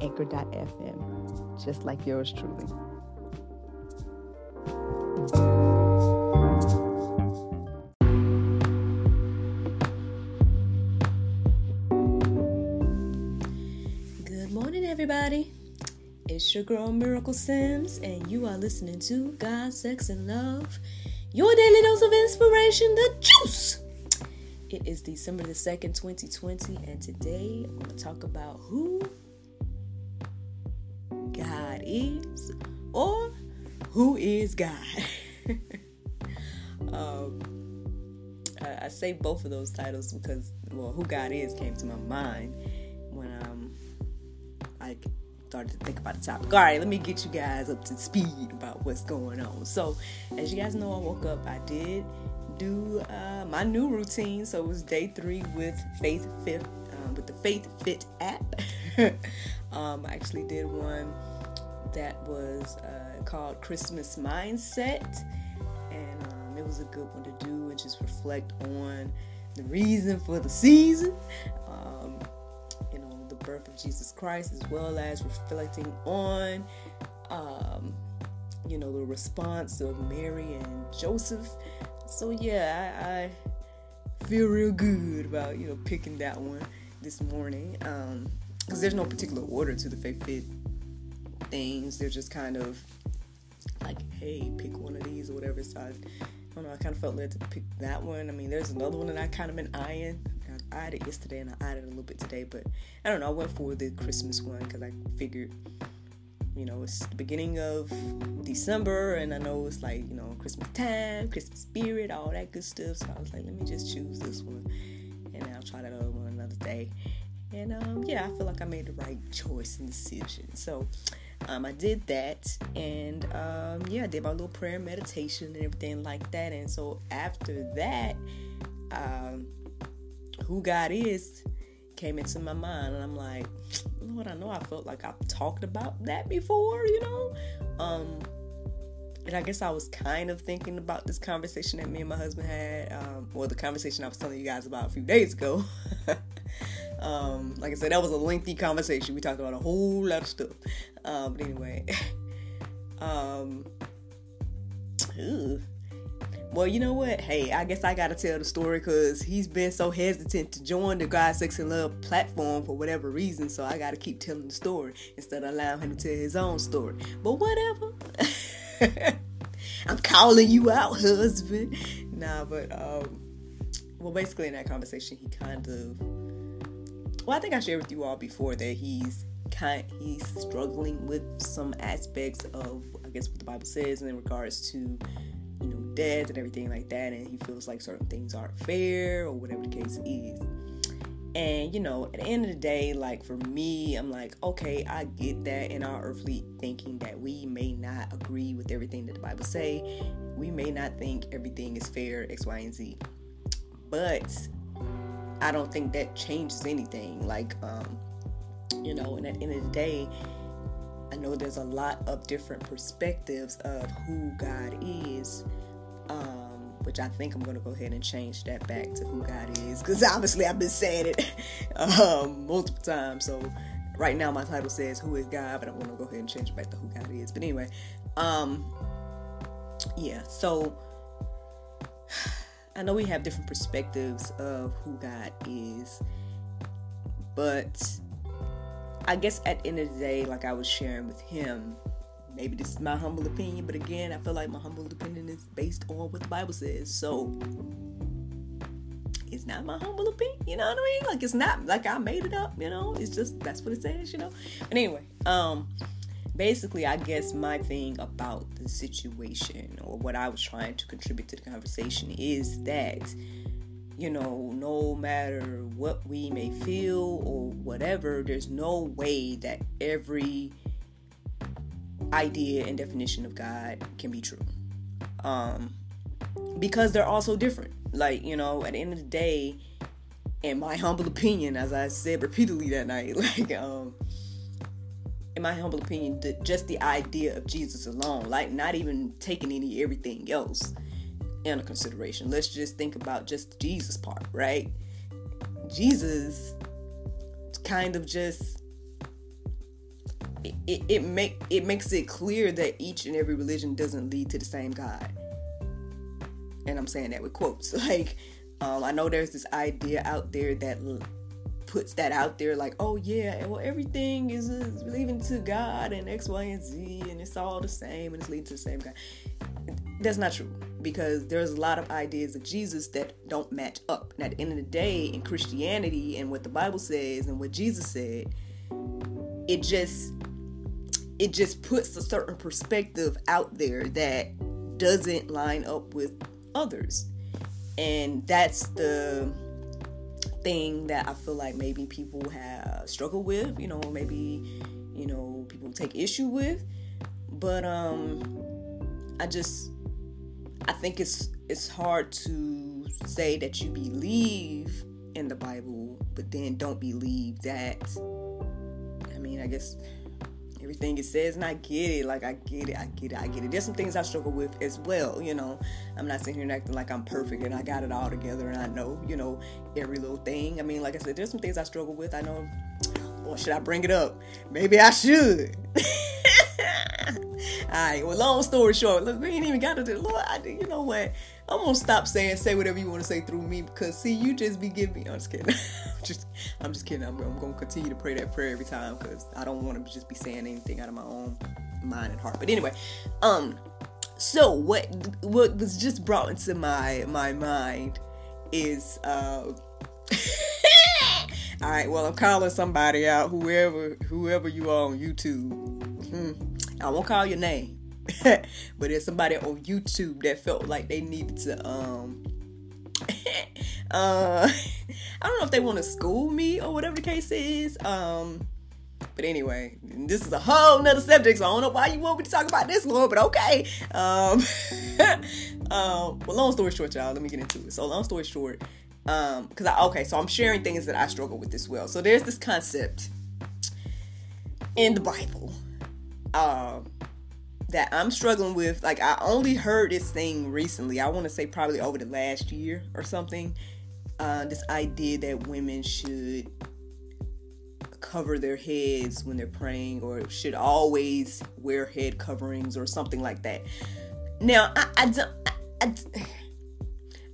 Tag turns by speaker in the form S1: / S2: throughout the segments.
S1: anchor.fm, just like yours truly. Good morning, everybody. It's your girl Miracle Sims, and you are listening to God, Sex, and Love, your daily dose of inspiration, the juice. It is December the 2nd, 2020, and today I'm going to talk about who is or who is God. um, I, I, say both of those titles because, well, who God is came to my mind when um, I started to think about the topic. All right, let me get you guys up to speed about what's going on. So, as you guys know, I woke up, I did do uh, my new routine. So it was day three with Faith Fit, um, with the Faith Fit app. um, I actually did one that was uh, called Christmas Mindset, and um, it was a good one to do and just reflect on the reason for the season. Um, you know, the birth of Jesus Christ, as well as reflecting on um, you know, the response of Mary and Joseph so yeah, I, I, feel real good about you know picking that one this morning. Um, because there's no particular order to the faith fit things. They're just kind of like, hey, pick one of these or whatever. So I, I don't know. I kind of felt led to pick that one. I mean, there's another one that I kind of been eyeing. I eyed it yesterday and I eyed it a little bit today, but I don't know. I went for the Christmas one because I figured you know, it's the beginning of December, and I know it's like, you know, Christmas time, Christmas spirit, all that good stuff. So I was like, let me just choose this one, and I'll try that other one another day. And um, yeah, I feel like I made the right choice and decision. So um, I did that, and um, yeah, I did my little prayer meditation and everything like that. And so after that, um, who God is came into my mind, and I'm like, Lord, I know I felt like I've talked about that before, you know. Um, and I guess I was kind of thinking about this conversation that me and my husband had, um, or the conversation I was telling you guys about a few days ago. um, like I said, that was a lengthy conversation. We talked about a whole lot of stuff. Um, but anyway, um, well, you know what? Hey, I guess I gotta tell the story because he's been so hesitant to join the God, Sex, and Love platform for whatever reason. So I gotta keep telling the story instead of allowing him to tell his own story. But whatever. I'm calling you out, husband. Nah, but um, well, basically in that conversation, he kind of. Well, I think I shared with you all before that he's kind he's struggling with some aspects of I guess what the Bible says in regards to you know, death and everything like that, and he feels like certain things aren't fair or whatever the case is. And you know, at the end of the day, like for me, I'm like, okay, I get that in our earthly thinking that we may not agree with everything that the Bible say. We may not think everything is fair, X, Y, and Z. But I don't think that changes anything. Like, um, you know, and at the end of the day, I know there's a lot of different perspectives of who God is, um, which I think I'm going to go ahead and change that back to who God is because obviously I've been saying it um, multiple times. So right now my title says Who is God, but I'm going to go ahead and change it back to who God is. But anyway, um, yeah, so I know we have different perspectives of who God is, but I guess at the end of the day, like I was sharing with him, maybe this is my humble opinion, but again, I feel like my humble opinion is based on what the Bible says. So it's not my humble opinion, you know what I mean? Like it's not like I made it up, you know. It's just that's what it says, you know. But anyway, um basically I guess my thing about the situation or what I was trying to contribute to the conversation is that you know, no matter what we may feel or whatever, there's no way that every idea and definition of God can be true. Um, because they're all so different. Like, you know, at the end of the day, in my humble opinion, as I said repeatedly that night, like, um, in my humble opinion, the, just the idea of Jesus alone, like not even taking any everything else into consideration. Let's just think about just Jesus part, right? Jesus kind of just it, it, it make it makes it clear that each and every religion doesn't lead to the same God. And I'm saying that with quotes. Like, um, I know there's this idea out there that puts that out there like, oh yeah, well everything is, is leading to God and X, Y, and Z, and it's all the same and it's leading to the same God. That's not true because there's a lot of ideas of Jesus that don't match up. And at the end of the day, in Christianity and what the Bible says and what Jesus said, it just it just puts a certain perspective out there that doesn't line up with others. And that's the thing that I feel like maybe people have struggled with, you know, maybe, you know, people take issue with. But um I just I think it's it's hard to say that you believe in the Bible, but then don't believe that I mean, I guess everything it says, and I get it. Like I get it, I get it, I get it. There's some things I struggle with as well. You know, I'm not sitting here acting like I'm perfect and I got it all together and I know, you know, every little thing. I mean, like I said, there's some things I struggle with. I know. Or should I bring it up? Maybe I should. All right. Well, long story short, look, we ain't even got to the Lord. I, you know what? I'm gonna stop saying say whatever you want to say through me because see, you just be giving me. I'm just kidding. I'm just, I'm just kidding. I'm, I'm, gonna continue to pray that prayer every time because I don't want to just be saying anything out of my own mind and heart. But anyway, um, so what what was just brought into my my mind is uh. All right, well, I'm calling somebody out, whoever whoever you are on YouTube. Hmm. I won't call your name, but there's somebody on YouTube that felt like they needed to um uh I don't know if they want to school me or whatever the case is. Um but anyway, this is a whole nother subject, so I don't know why you want me to talk about this, Lord, but okay. Um, um well long story short, y'all, let me get into it. So long story short, um, because I okay, so I'm sharing things that I struggle with as well. So there's this concept in the Bible. Um that I'm struggling with. Like I only heard this thing recently. I want to say probably over the last year or something. Uh, this idea that women should cover their heads when they're praying, or should always wear head coverings, or something like that. Now, I, I don't. I, I,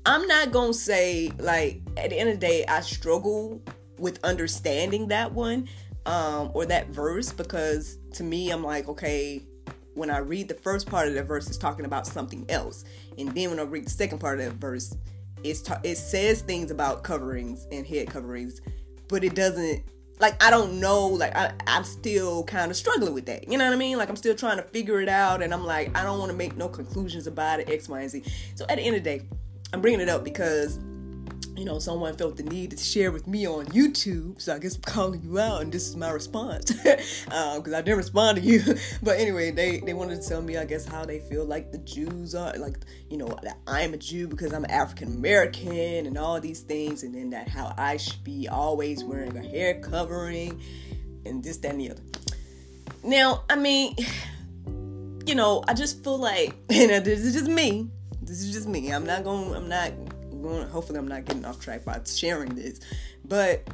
S1: I'm not gonna say like at the end of the day I struggle with understanding that one um, or that verse because to me I'm like okay when I read the first part of the verse, it's talking about something else. And then when I read the second part of that verse, it's ta- it says things about coverings and head coverings, but it doesn't like I don't know, like I, I'm still kind of struggling with that. You know what I mean? Like I'm still trying to figure it out and I'm like, I don't want to make no conclusions about it, X, Y, and Z. So at the end of the day, I'm bringing it up because you know, someone felt the need to share with me on YouTube. So I guess I'm calling you out, and this is my response because um, I didn't respond to you. but anyway, they they wanted to tell me, I guess, how they feel like the Jews are, like you know, that I'm a Jew because I'm African American and all these things, and then that how I should be always wearing a hair covering and this, that, and the other. Now, I mean, you know, I just feel like, and this is just me. This is just me. I'm not going. I'm not going hopefully I'm not getting off track by sharing this. But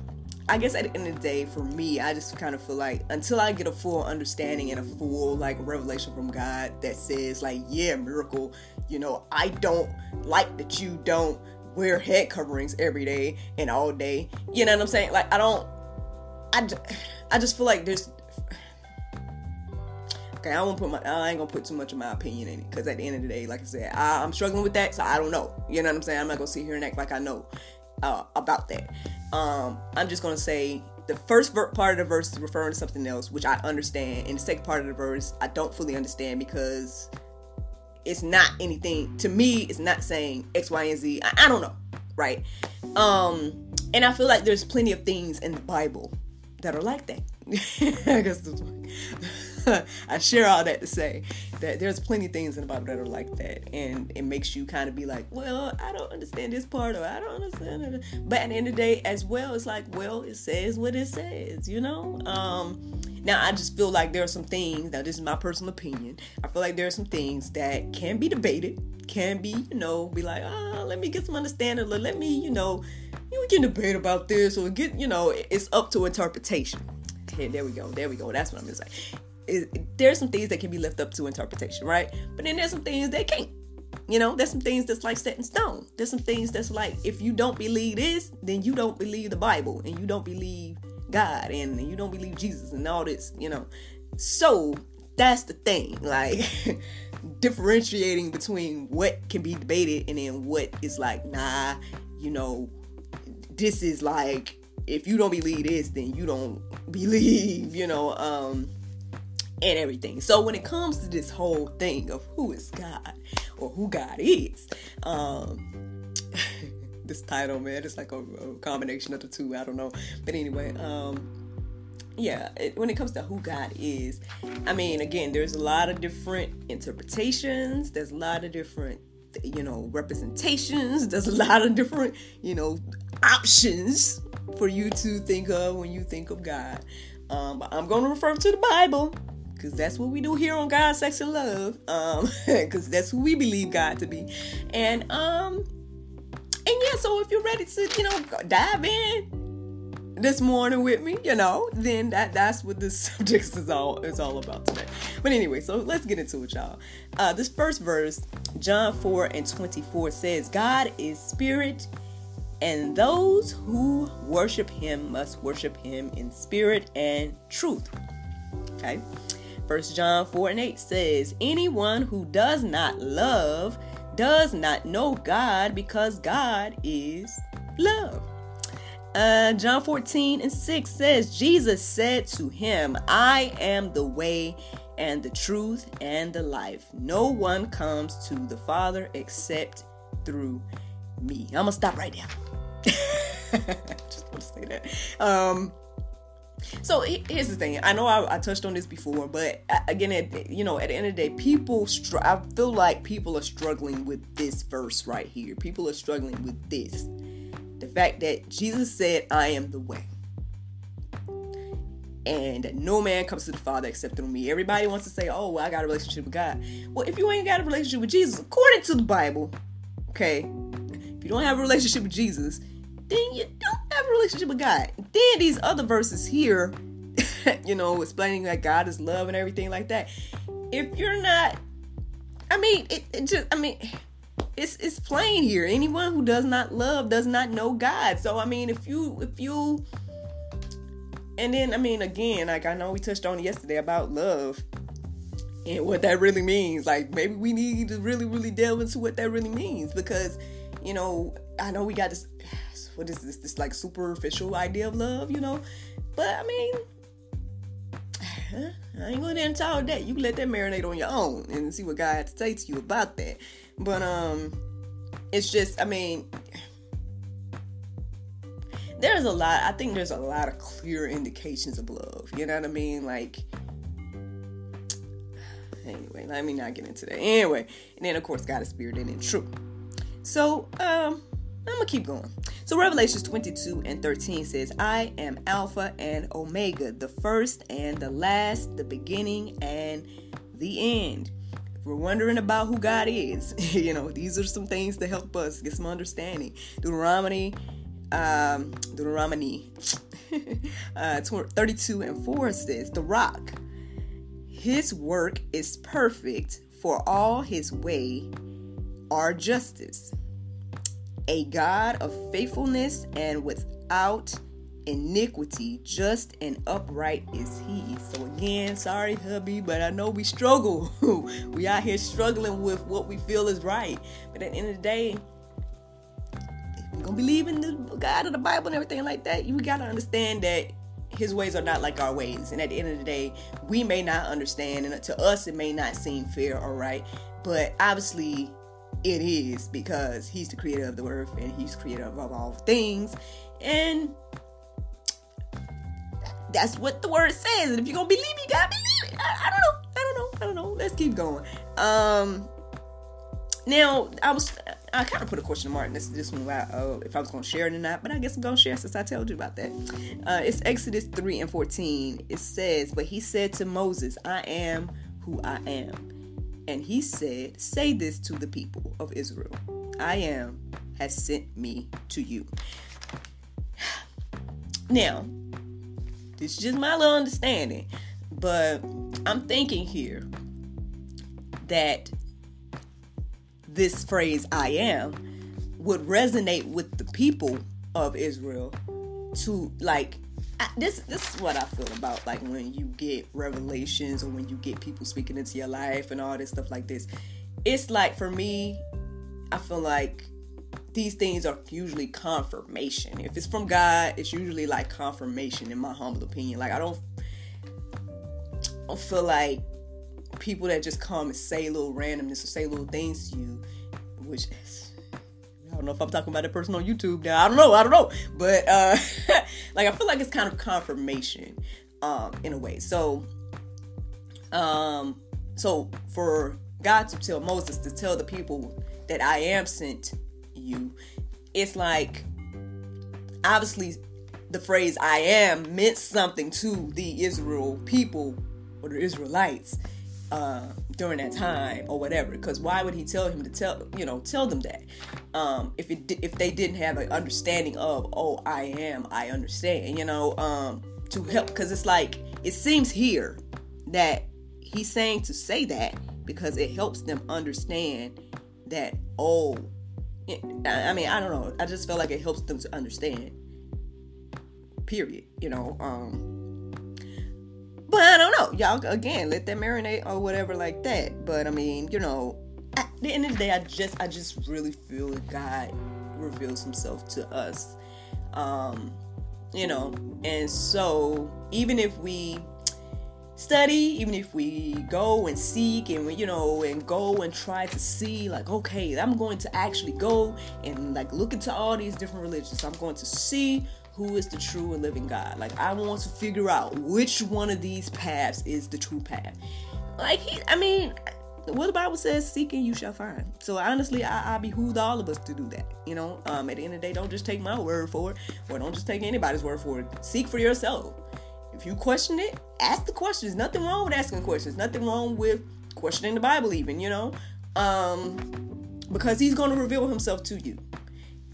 S1: I guess at the end of the day, for me, I just kind of feel like until I get a full understanding and a full like revelation from God that says like, yeah, miracle, you know, I don't like that you don't wear head coverings every day and all day. You know what I'm saying? Like I don't, I, I just feel like there's Okay, I won't put my I ain't gonna put too much of my opinion in it because at the end of the day, like I said, I, am struggling with that, so I don't know. You know what I'm saying? I'm not gonna sit here and act like I know uh, about that. Um, I'm just gonna say the first part of the verse is referring to something else, which I understand, and the second part of the verse I don't fully understand because it's not anything to me. It's not saying X, Y, and Z. I, I don't know. right? Um, and I feel like there's plenty of things in the Bible that are like that. I guess I share all that to say that there's plenty of things in the Bible that are like that, and it makes you kind of be like, well, I don't understand this part, or I don't understand it. But at the end of the day, as well, it's like, well, it says what it says, you know. Um, now I just feel like there are some things. Now this is my personal opinion. I feel like there are some things that can be debated, can be, you know, be like, ah, oh, let me get some understanding, let me, you know, we can debate about this, or get, you know, it's up to interpretation. Okay, there we go, there we go. That's what I'm gonna say there's some things that can be left up to interpretation, right? But then there's some things that can't. You know, there's some things that's like set in stone. There's some things that's like if you don't believe this, then you don't believe the Bible and you don't believe God and you don't believe Jesus and all this, you know. So that's the thing, like differentiating between what can be debated and then what is like, nah, you know, this is like if you don't believe this, then you don't believe, you know, um and everything. So when it comes to this whole thing of who is God or who God is, um, this title, man, it's like a, a, combination of the two. I don't know, but anyway, um, yeah, it, when it comes to who God is, I mean, again, there's a lot of different interpretations. There's a lot of different you know representations there's a lot of different you know options for you to think of when you think of god um, i'm going to refer to the bible because that's what we do here on God, Sex, and Love. Um, because that's who we believe God to be. And um, and yeah, so if you're ready to, you know, dive in this morning with me, you know, then that that's what this subject is all is all about today. But anyway, so let's get into it, y'all. Uh, this first verse, John 4 and 24 says, God is spirit, and those who worship him must worship him in spirit and truth. Okay. 1 John 4 and 8 says, Anyone who does not love does not know God because God is love. Uh, John 14 and 6 says, Jesus said to him, I am the way and the truth and the life. No one comes to the Father except through me. I'm gonna stop right now. Just want to say that. Um, so here's the thing. I know I, I touched on this before, but uh, again, at, you know, at the end of the day, people. Str- I feel like people are struggling with this verse right here. People are struggling with this. The fact that Jesus said, "I am the way." and no man comes to the Father except through me. Everybody wants to say, "Oh, well, I got a relationship with God." Well, if you ain't got a relationship with Jesus, according to the Bible, okay, if you don't have a relationship with Jesus, then you don't relationship with God. Then these other verses here, you know, explaining that God is love and everything like that. If you're not, I mean, it, it just, I mean, it's it's plain here. Anyone who does not love does not know God. So I mean, if you if you and then I mean again, like I know we touched on yesterday about love and what that really means. Like maybe we need to really, really delve into what that really means because, you know, I know we got this what is this this like superficial idea of love, you know? But I mean, I ain't gonna into all that. You let that marinate on your own and see what God had to say to you about that. But um, it's just, I mean, there's a lot. I think there's a lot of clear indications of love. You know what I mean? Like, anyway, let me not get into that. Anyway, and then of course, God is spirit and in truth. So um, I'm gonna keep going. So Revelations 22 and 13 says, I am Alpha and Omega, the first and the last, the beginning and the end. If we're wondering about who God is, you know, these are some things to help us get some understanding. Deuteronomy, um, Deuteronomy uh, 32 and 4 says, The rock, his work is perfect, for all his way are justice a God of faithfulness and without iniquity, just and upright is he. So again, sorry hubby, but I know we struggle. we out here struggling with what we feel is right. But at the end of the day, if we're gonna believe in the God of the Bible and everything like that, you gotta understand that his ways are not like our ways. And at the end of the day, we may not understand, and to us it may not seem fair or right. But obviously it is because he's the creator of the earth and he's creator of all things. And that's what the word says. And if you're gonna believe it, you gotta believe it. I, I don't know. I don't know. I don't know. Let's keep going. Um now I was I kind of put a question mark this this one about uh, if I was gonna share it or not, but I guess I'm gonna share since I told you about that. Uh, it's Exodus 3 and 14. It says, But he said to Moses, I am who I am. And he said, Say this to the people of Israel I am has sent me to you. Now, this is just my little understanding, but I'm thinking here that this phrase I am would resonate with the people of Israel to like This this is what I feel about like when you get revelations or when you get people speaking into your life and all this stuff like this. It's like for me, I feel like these things are usually confirmation. If it's from God, it's usually like confirmation in my humble opinion. Like I don't I don't feel like people that just come and say little randomness or say little things to you, which don't know if I'm talking about that person on YouTube now. I don't know. I don't know. But uh like I feel like it's kind of confirmation um in a way. So um so for God to tell Moses to tell the people that I am sent you, it's like obviously the phrase I am meant something to the Israel people or the Israelites uh, during that time or whatever. Because why would he tell him to tell you know tell them that um, if it if they didn't have an understanding of oh I am I understand you know um, to help because it's like it seems here that he's saying to say that because it helps them understand that oh I mean I don't know I just feel like it helps them to understand period you know um but I don't know. Y'all again let that marinate or whatever like that. But I mean, you know, at the end of the day, I just I just really feel that God reveals himself to us. Um, you know, and so even if we study, even if we go and seek and we, you know, and go and try to see, like, okay, I'm going to actually go and like look into all these different religions. I'm going to see who is the true and living God. Like I want to figure out which one of these paths is the true path. Like he, I mean, what the Bible says, seeking you shall find. So honestly, I, I behoove all of us to do that. You know, um, at the end of the day, don't just take my word for it, or don't just take anybody's word for it. Seek for yourself. If you question it, ask the questions. Nothing wrong with asking questions. Nothing wrong with questioning the Bible, even. You know, um, because He's going to reveal Himself to you.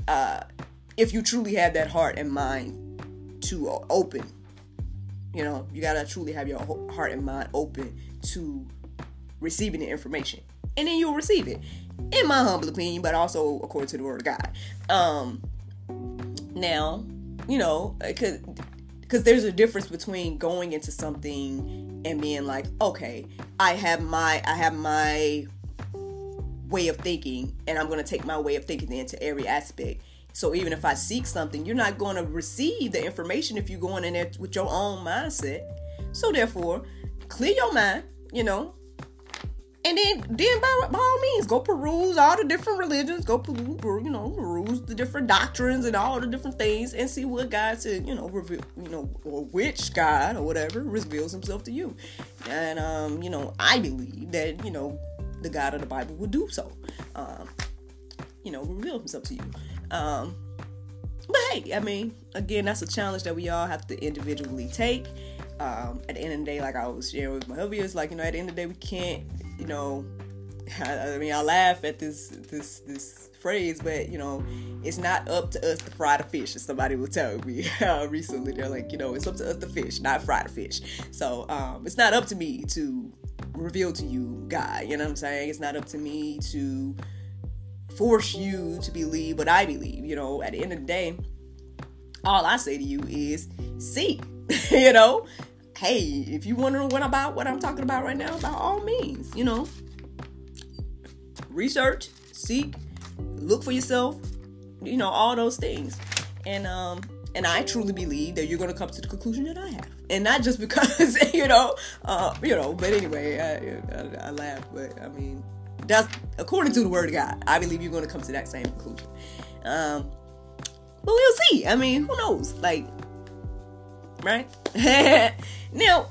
S1: Uh, if you truly have that heart and mind to open you know you gotta truly have your heart and mind open to receiving the information and then you'll receive it. In my humble opinion but also according to the word of god. Um now you know because because there's a difference between going into something and being like okay i have my i have my way of thinking and i'm going to take my way of thinking into every aspect so even if I seek something, you're not going to receive the information if you're going in there with your own mindset. So therefore, clear your mind, you know, and then then by, by all means go peruse all the different religions, go peruse, you know, peruse the different doctrines and all the different things, and see what God said, you know, reveal, you know, or which God or whatever reveals Himself to you. And um, you know, I believe that you know the God of the Bible would do so. Um, you know, reveal Himself to you. Um, but hey, I mean, again, that's a challenge that we all have to individually take. Um, at the end of the day, like I was sharing with my hubby, it's like you know, at the end of the day, we can't, you know, I, I mean, I laugh at this this this phrase, but you know, it's not up to us to fry the fish. As somebody will tell me uh, recently, they're like, you know, it's up to us to fish, not fry the fish. So um, it's not up to me to reveal to you, God. You know what I'm saying? It's not up to me to force you to believe what I believe. You know, at the end of the day, all I say to you is seek. you know, hey, if you wondering what about what I'm talking about right now, by all means, you know, research, seek, look for yourself, you know, all those things. And um and I truly believe that you're going to come to the conclusion that I have, and not just because you know, uh, you know. But anyway, I, I, I laugh, but I mean, That's according to the word of God. I believe you're going to come to that same conclusion. Um, but we'll see. I mean, who knows? Like, right? now,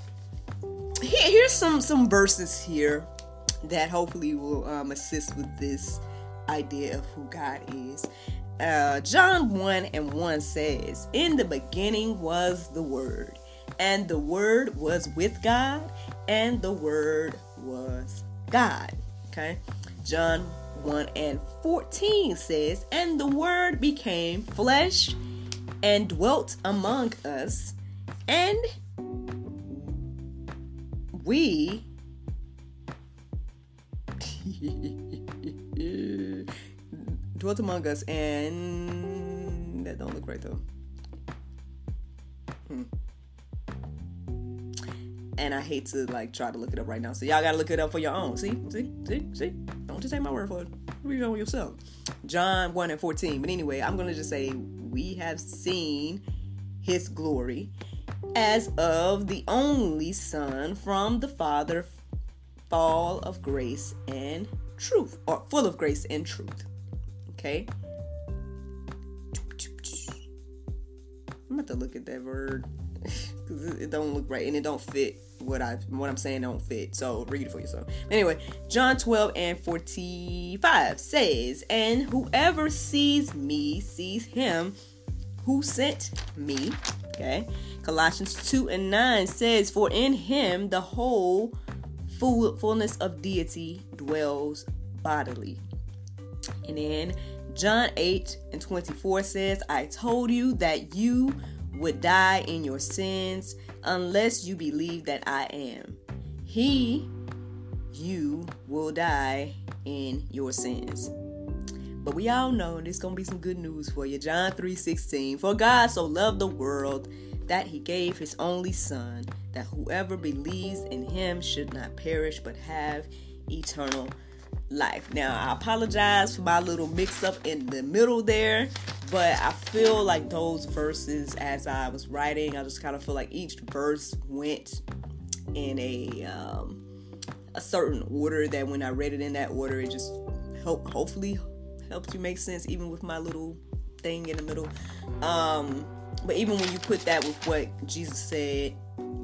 S1: here, here's some some verses here that hopefully will um, assist with this idea of who God is. Uh, John 1 and 1 says, In the beginning was the Word, and the Word was with God, and the Word was God. Okay? John 1 and 14 says, And the Word became flesh and dwelt among us, and we dwelt among us, and that don't look right though. Hmm. And I hate to like try to look it up right now, so y'all gotta look it up for your own. See, see, see, see. Don't just take my word for it. Read it on yourself. John one and fourteen. But anyway, I'm gonna just say we have seen His glory as of the only Son from the Father, fall of grace and truth, or full of grace and truth. Okay? I'm about to look at that word because it don't look right and it don't fit what I what I'm saying don't fit. So read it for yourself. Anyway, John 12 and 45 says, "And whoever sees me sees him who sent me." Okay. Colossians 2 and 9 says, "For in him the whole full, fullness of deity dwells bodily." And then John 8 and 24 says, I told you that you would die in your sins unless you believe that I am. He, you will die in your sins. But we all know there's gonna be some good news for you. John 3:16. For God so loved the world that he gave his only son, that whoever believes in him should not perish but have eternal life. Now, I apologize for my little mix up in the middle there, but I feel like those verses, as I was writing, I just kind of feel like each verse went in a um, a certain order. That when I read it in that order, it just help hopefully helps you make sense, even with my little thing in the middle. Um, but even when you put that with what Jesus said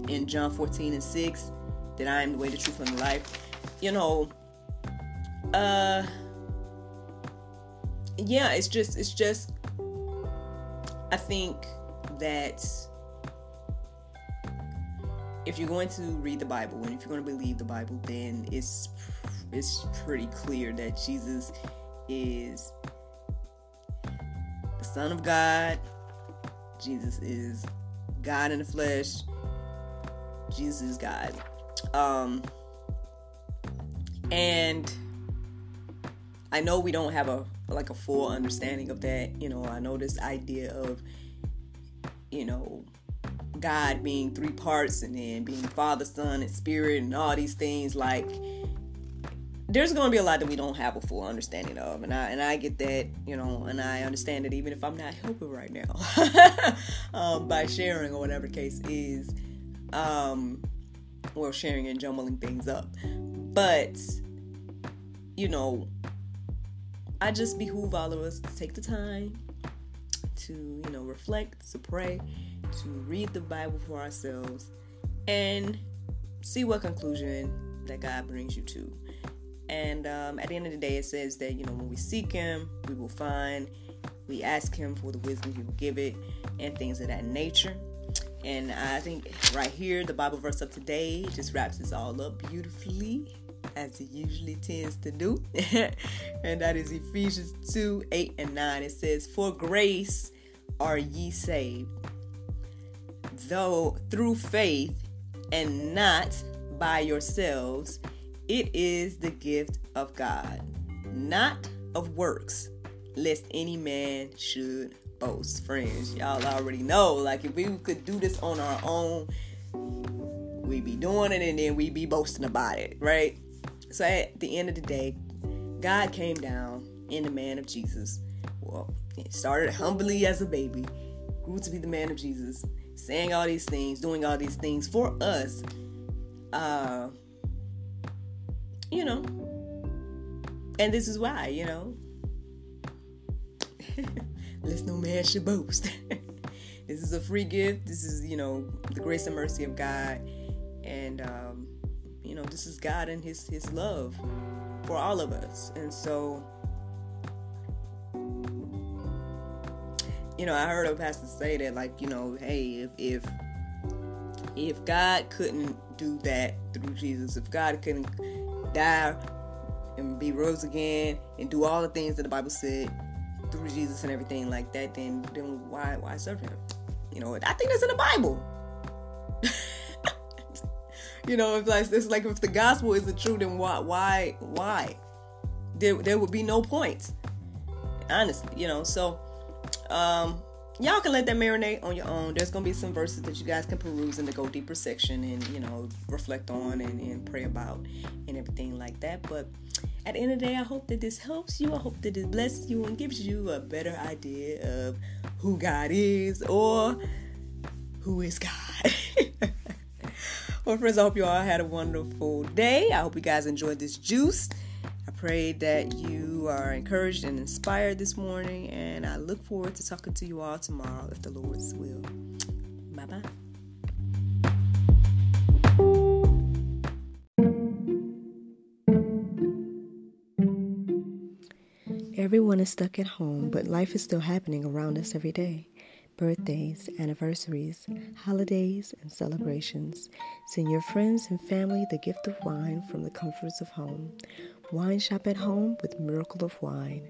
S1: in John 14 and 6, that I am the way, the truth, and the life, you know uh yeah it's just it's just i think that if you're going to read the bible and if you're going to believe the bible then it's it's pretty clear that jesus is the son of god. Jesus is god in the flesh. Jesus is god. Um and I know we don't have a like a full understanding of that. You know, I know this idea of you know God being three parts and then being Father, Son, and Spirit and all these things like there's going to be a lot that we don't have a full understanding of and I and I get that you know and I understand that even if I'm not helping right now um, by sharing or whatever the case is um well sharing and jumbling things up but you know I just behoove all of us to take the time to, you know, reflect, to pray, to read the Bible for ourselves, and see what conclusion that God brings you to. And um, at the end of the day, it says that, you know, when we seek Him, we will find, we ask Him for the wisdom He will give it, and things of that nature. And I think right here, the Bible verse of today just wraps this all up beautifully as he usually tends to do. and that is Ephesians 2 8 and 9. It says, For grace are ye saved, though through faith and not by yourselves. It is the gift of God, not of works, lest any man should boast. Friends, y'all already know. Like, if we could do this on our own, we'd be doing it and then we'd be boasting about it, right? So at the end of the day, God came down in the man of Jesus. Well, it started humbly as a baby, grew to be the man of Jesus, saying all these things, doing all these things for us. Uh, you know, and this is why, you know. Let no man should boast. this is a free gift. This is, you know, the grace and mercy of God. And um, you know, this is God and his his love for all of us. And so you know, I heard a pastor say that like, you know, hey, if if if God couldn't do that through Jesus, if God couldn't die and be rose again and do all the things that the Bible said through Jesus and everything like that, then then why why serve him? You know, I think that's in the Bible. You know, if like it's like if the gospel is the truth, then why why why? There there would be no point. Honestly, you know, so um y'all can let that marinate on your own. There's gonna be some verses that you guys can peruse in the go deeper section and you know reflect on and, and pray about and everything like that. But at the end of the day, I hope that this helps you. I hope that it blesses you and gives you a better idea of who God is or who is God. friends, I hope you all had a wonderful day. I hope you guys enjoyed this juice I pray that you are encouraged and inspired this morning, and I look forward to talking to you all tomorrow if the Lord's will. Bye bye. Everyone is stuck at home, but life is still happening around us every day birthdays, anniversaries, holidays, and celebrations. Send your friends and family the gift of wine from the comforts of home. Wine shop at home with Miracle of Wine.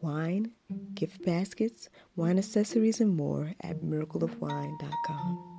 S1: Wine, gift baskets, wine accessories, and more at miracleofwine.com.